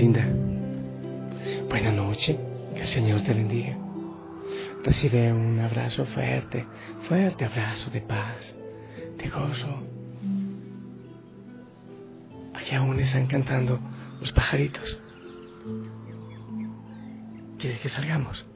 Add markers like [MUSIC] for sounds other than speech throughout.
Linda, buena noche, que el Señor te bendiga. Recibe un abrazo fuerte, fuerte abrazo de paz, de gozo. Aquí aún están cantando los pajaritos. ¿Quieres que salgamos?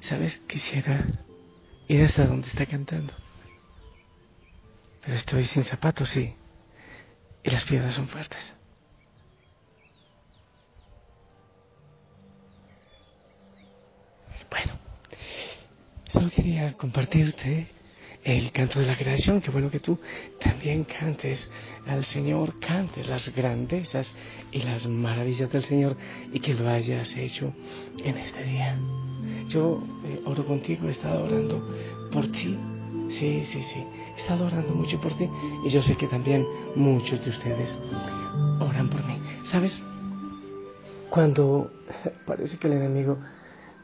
¿Sabes? Quisiera ir hasta donde está cantando. Pero estoy sin zapatos y, y las piedras son fuertes. Bueno, solo quería compartirte el canto de la creación, qué bueno que tú también cantes al Señor, cantes las grandezas y las maravillas del Señor y que lo hayas hecho en este día. Yo eh, oro contigo, he estado orando por ti, sí, sí, sí, he estado orando mucho por ti y yo sé que también muchos de ustedes oran por mí. ¿Sabes? Cuando [LAUGHS] parece que el enemigo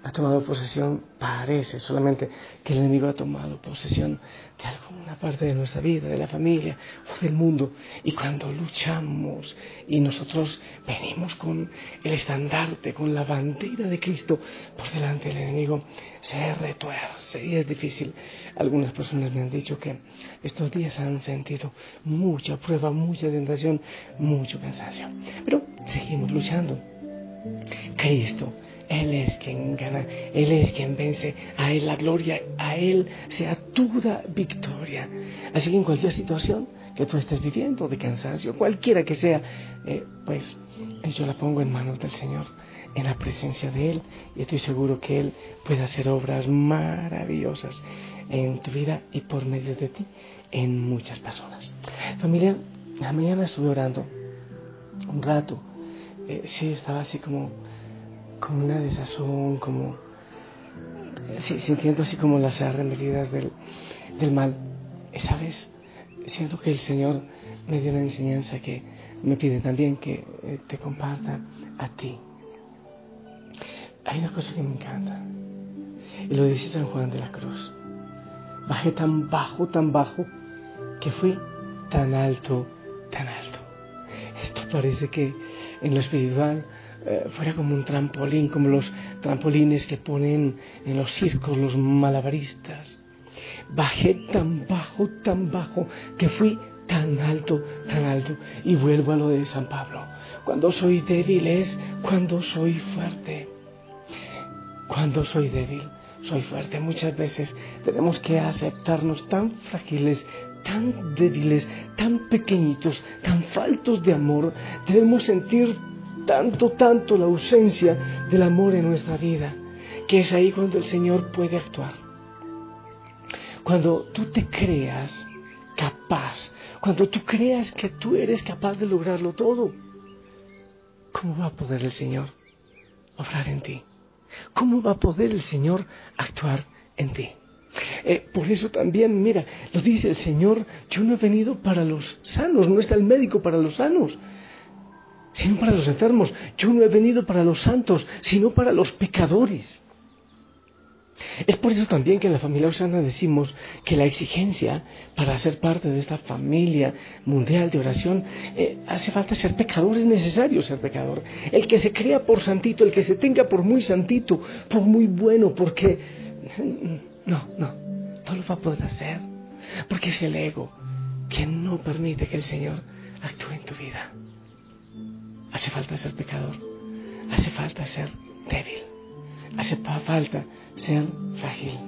ha tomado posesión, parece solamente que el enemigo ha tomado posesión de alguna parte de nuestra vida, de la familia o del mundo. Y cuando luchamos y nosotros venimos con el estandarte, con la bandera de Cristo por delante del enemigo, se retuerce y es difícil. Algunas personas me han dicho que estos días han sentido mucha prueba, mucha tentación, mucho cansancio. Pero seguimos luchando. Cristo él es quien gana, Él es quien vence, a Él la gloria, a Él sea toda victoria. Así que en cualquier situación que tú estés viviendo de cansancio, cualquiera que sea, eh, pues yo la pongo en manos del Señor, en la presencia de Él, y estoy seguro que Él puede hacer obras maravillosas en tu vida y por medio de ti en muchas personas. Familia, la mañana estuve orando un rato, eh, sí, estaba así como como una desazón, como sintiendo así como las arremetidas del, del mal. Esa vez siento que el Señor me dio una enseñanza que me pide también que eh, te comparta a ti. Hay una cosa que me encanta y lo dice San Juan de la Cruz. Bajé tan bajo, tan bajo, que fui tan alto, tan alto. Esto parece que en lo espiritual eh, fuera como un trampolín, como los trampolines que ponen en los circos los malabaristas. Bajé tan bajo, tan bajo, que fui tan alto, tan alto. Y vuelvo a lo de San Pablo. Cuando soy débil es cuando soy fuerte. Cuando soy débil, soy fuerte. Muchas veces tenemos que aceptarnos tan frágiles, tan débiles, tan pequeñitos, tan faltos de amor. Debemos sentir tanto, tanto la ausencia del amor en nuestra vida, que es ahí cuando el Señor puede actuar. Cuando tú te creas capaz, cuando tú creas que tú eres capaz de lograrlo todo, ¿cómo va a poder el Señor obrar en ti? ¿Cómo va a poder el Señor actuar en ti? Eh, por eso también, mira, lo dice el Señor, yo no he venido para los sanos, no está el médico para los sanos, sino para los enfermos. Yo no he venido para los santos, sino para los pecadores. Es por eso también que en la familia Osana decimos que la exigencia para ser parte de esta familia mundial de oración eh, hace falta ser pecador, es necesario ser pecador. El que se crea por santito, el que se tenga por muy santito, por muy bueno, porque no, no, no lo va a poder hacer, porque es el ego que no permite que el Señor actúe en tu vida. Hace falta ser pecador. Hace falta ser débil. Hace falta ser frágil.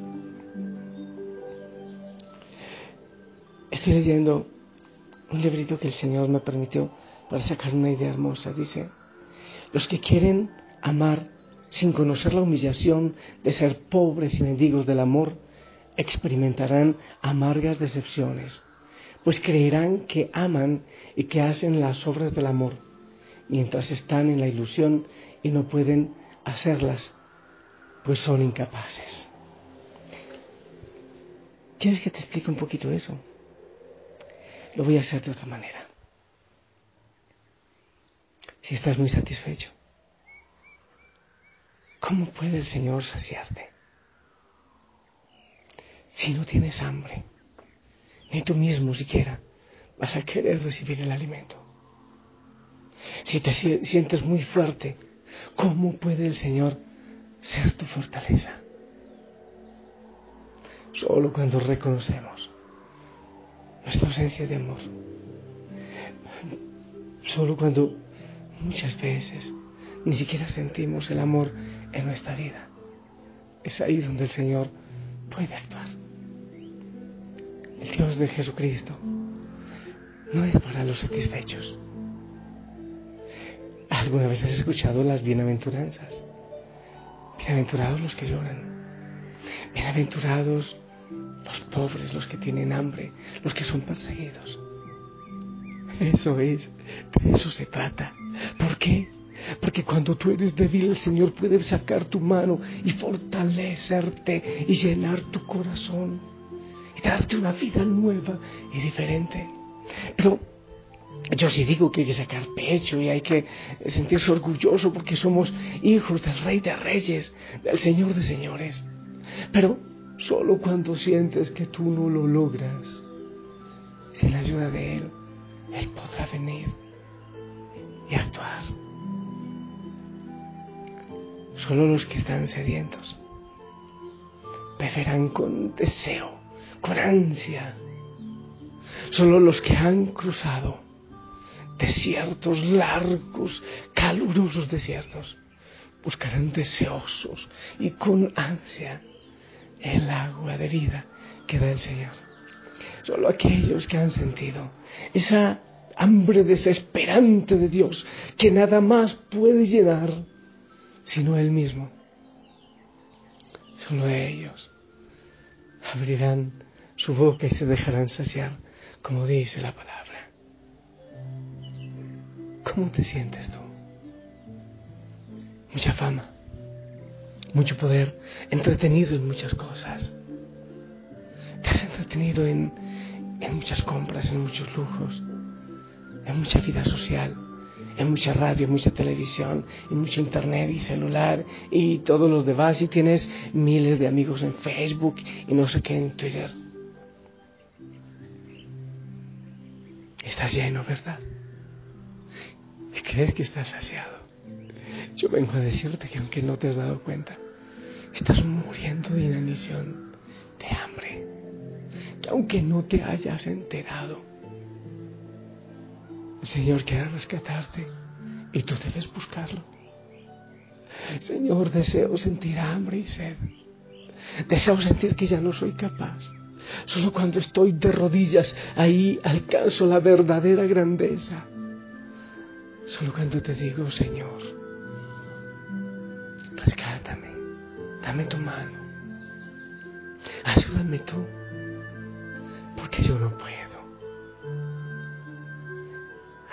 Estoy leyendo un librito que el Señor me permitió para sacar una idea hermosa. Dice, los que quieren amar sin conocer la humillación de ser pobres y mendigos del amor, experimentarán amargas decepciones, pues creerán que aman y que hacen las obras del amor mientras están en la ilusión y no pueden hacerlas, pues son incapaces. ¿Quieres que te explique un poquito eso? Lo voy a hacer de otra manera. si estás muy satisfecho. ¿Cómo puede el Señor saciarte? Si no tienes hambre, ni tú mismo siquiera vas a querer recibir el alimento. Si te sientes muy fuerte, ¿cómo puede el Señor ser tu fortaleza? Solo cuando reconocemos nuestra ausencia de amor. Solo cuando muchas veces ni siquiera sentimos el amor en nuestra vida. Es ahí donde el Señor puede actuar. El Dios de Jesucristo no es para los satisfechos. ¿Alguna vez has escuchado las bienaventuranzas? Bienaventurados los que lloran. Bienaventurados los pobres, los que tienen hambre, los que son perseguidos. Eso es, de eso se trata. ¿Por qué? Porque cuando tú eres débil, el Señor puede sacar tu mano y fortalecerte y llenar tu corazón y darte una vida nueva y diferente. Pero yo sí digo que hay que sacar pecho y hay que sentirse orgulloso porque somos hijos del Rey de Reyes, del Señor de Señores. Pero solo cuando sientes que tú no lo logras, sin la ayuda de Él, Él podrá venir y actuar. Solo los que están sedientos beberán con deseo, con ansia. Solo los que han cruzado desiertos largos, calurosos desiertos, buscarán deseosos y con ansia el agua de vida que da el Señor. Solo aquellos que han sentido esa hambre desesperante de Dios que nada más puede llenar sino Él mismo. Solo ellos abrirán su boca y se dejarán saciar, como dice la palabra. ¿Cómo te sientes tú? Mucha fama, mucho poder, entretenido en muchas cosas. Te has entretenido en, en muchas compras, en muchos lujos, en mucha vida social en mucha radio, mucha televisión, y mucho internet y celular y todos los demás y tienes miles de amigos en Facebook y no sé qué en Twitter. Estás lleno, ¿verdad? ¿Y crees que estás saciado? Yo vengo a decirte que aunque no te has dado cuenta, estás muriendo de inanición, de hambre, que aunque no te hayas enterado, el Señor quiere rescatarte y tú debes buscarlo. Señor, deseo sentir hambre y sed. Deseo sentir que ya no soy capaz. Solo cuando estoy de rodillas, ahí alcanzo la verdadera grandeza. Solo cuando te digo, Señor, rescátame, dame tu mano, ayúdame tú, porque yo no puedo.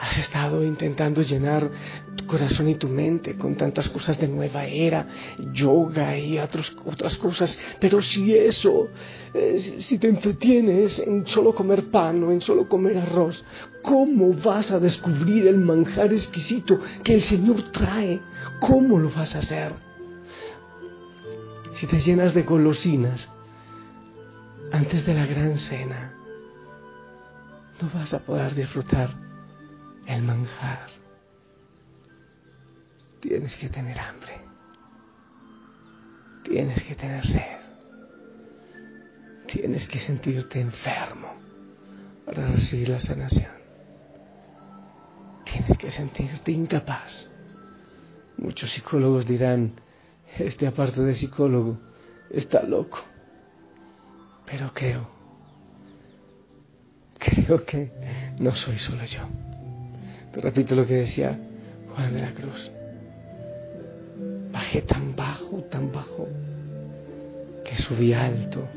Has estado intentando llenar tu corazón y tu mente con tantas cosas de nueva era, yoga y otras cosas, pero si eso, eh, si te entretienes en solo comer pan o en solo comer arroz, ¿cómo vas a descubrir el manjar exquisito que el Señor trae? ¿Cómo lo vas a hacer? Si te llenas de golosinas antes de la gran cena, no vas a poder disfrutar el manjar. Tienes que tener hambre. Tienes que tener sed. Tienes que sentirte enfermo para recibir la sanación. Tienes que sentirte incapaz. Muchos psicólogos dirán, este aparte de psicólogo, está loco. Pero creo, creo que no soy solo yo repito lo que decía Juan de la Cruz. Bajé tan bajo, tan bajo, que subí alto,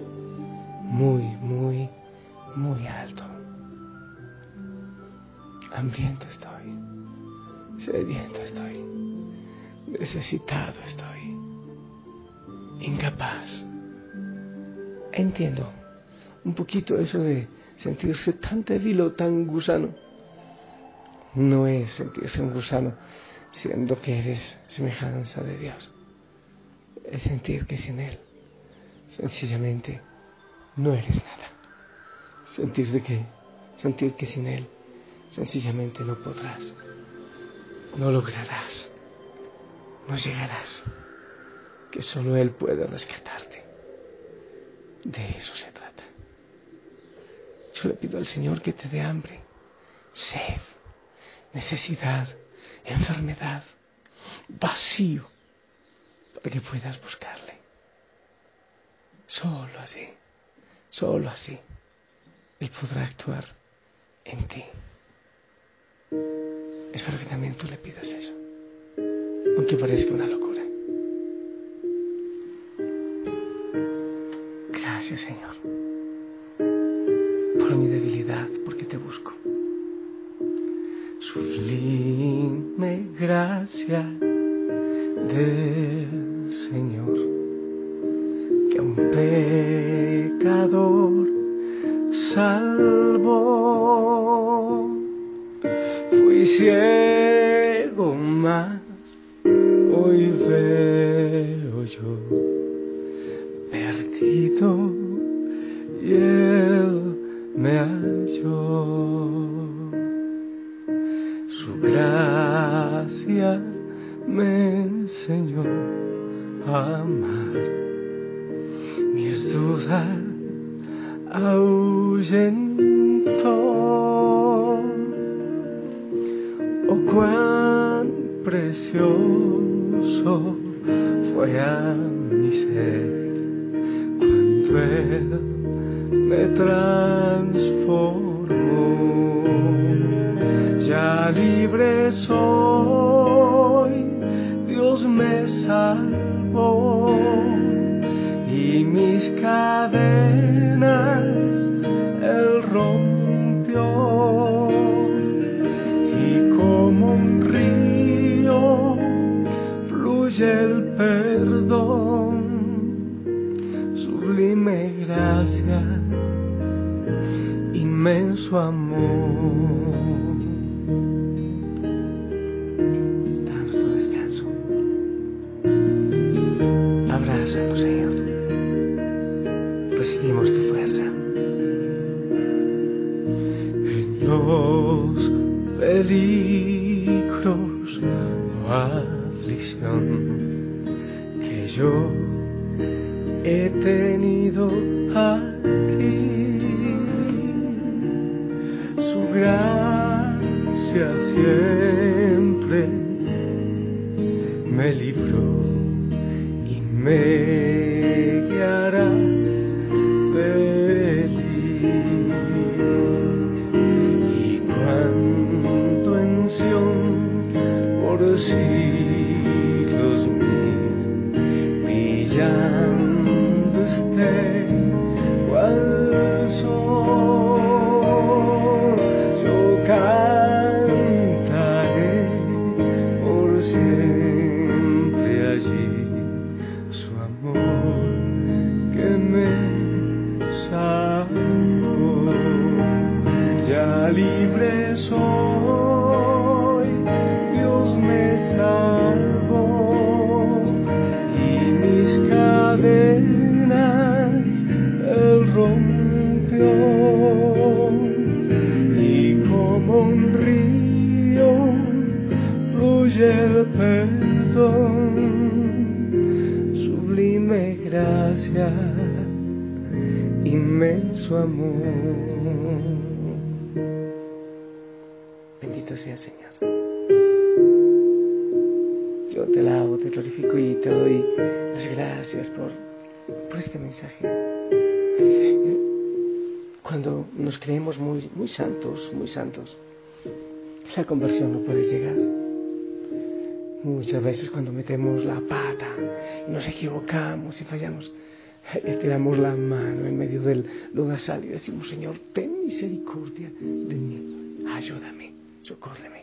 muy, muy, muy alto. Hambriento estoy, sediento estoy, necesitado estoy, incapaz. Entiendo un poquito eso de sentirse tan débil o tan gusano no es sentirse un gusano, siendo que eres semejanza de Dios. Es sentir que sin Él, sencillamente, no eres nada. Sentir de que, sentir que sin Él, sencillamente no podrás, no lograrás, no llegarás, que solo Él puede rescatarte. De eso se trata. Yo le pido al Señor que te dé hambre, sed, necesidad, enfermedad, vacío, para que puedas buscarle. Solo así, solo así, Él podrá actuar en ti. Espero que también tú le pidas eso, aunque parezca una locura. Gracias Señor por mi gracia del Señor, que a un pecador salvó. Fui ciego Oh, cuán precioso fue a mi ser cuando Él me transformó. Ya libre soy, Dios me salvó y mis cadenas fluye el perdón, sublime gracia, inmenso amor. Inmenso amor. Bendito sea Señor. Yo te alabo, te glorifico y te doy las gracias por, por este mensaje. Cuando nos creemos muy, muy santos, muy santos, la conversión no puede llegar. Muchas veces cuando metemos la pata y nos equivocamos y fallamos, estiramos la mano en medio del lodazal y decimos, Señor, ten misericordia de mí, ayúdame, socórreme.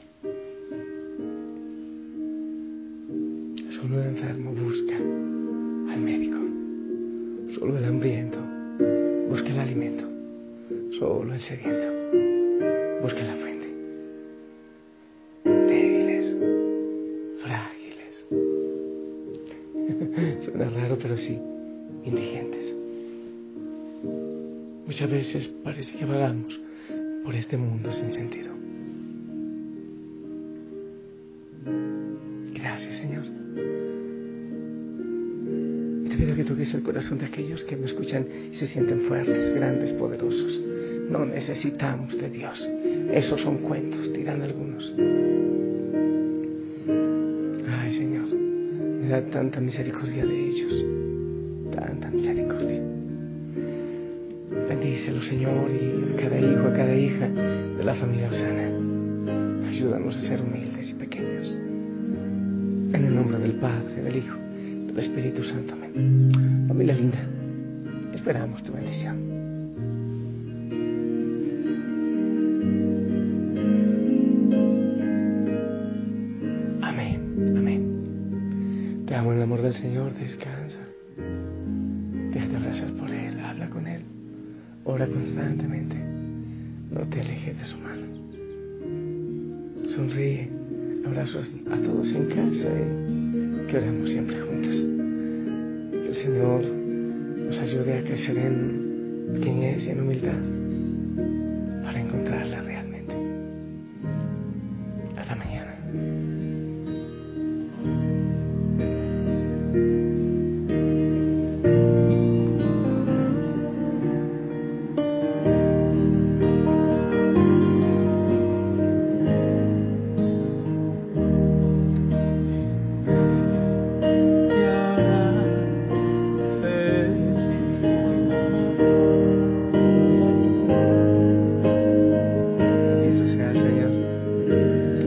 Solo el enfermo busca al médico, solo el hambriento busca el alimento, solo el sediento busca la muchas veces parece que vagamos por este mundo sin sentido. Gracias, Señor. Te pido que toques el corazón de aquellos que me escuchan y se sienten fuertes, grandes, poderosos. No necesitamos de Dios. Esos son cuentos, dirán algunos. Ay, Señor, me da tanta misericordia de ellos. Tanta misericordia. Bendícelo, Señor, y a cada hijo, a cada hija de la familia Osana. Ayúdanos a ser humildes y pequeños. En el nombre del Padre, del Hijo, del Espíritu Santo. Amén. Familia linda, esperamos tu bendición. Amén, amén. Te amo en el amor del Señor, descansa. Constantemente. No te alejes de su mano. Sonríe. Abrazos a todos en casa y que oremos siempre juntos. Que el Señor nos ayude a crecer en pequeñez y en humildad para encontrarla realmente. Hasta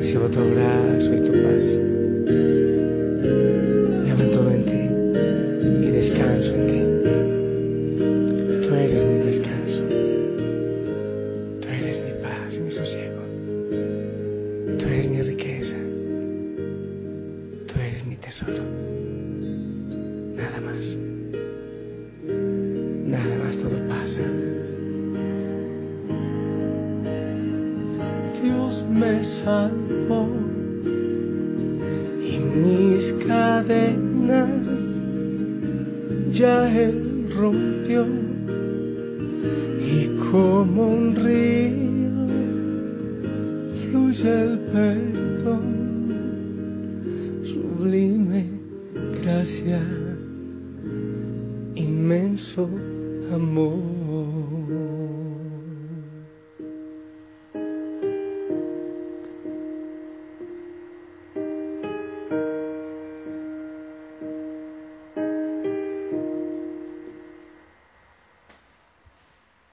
Recibo tu abrazo y tu paz. Ya Él rompió y como un río fluye el perdón, sublime gracia, inmenso amor.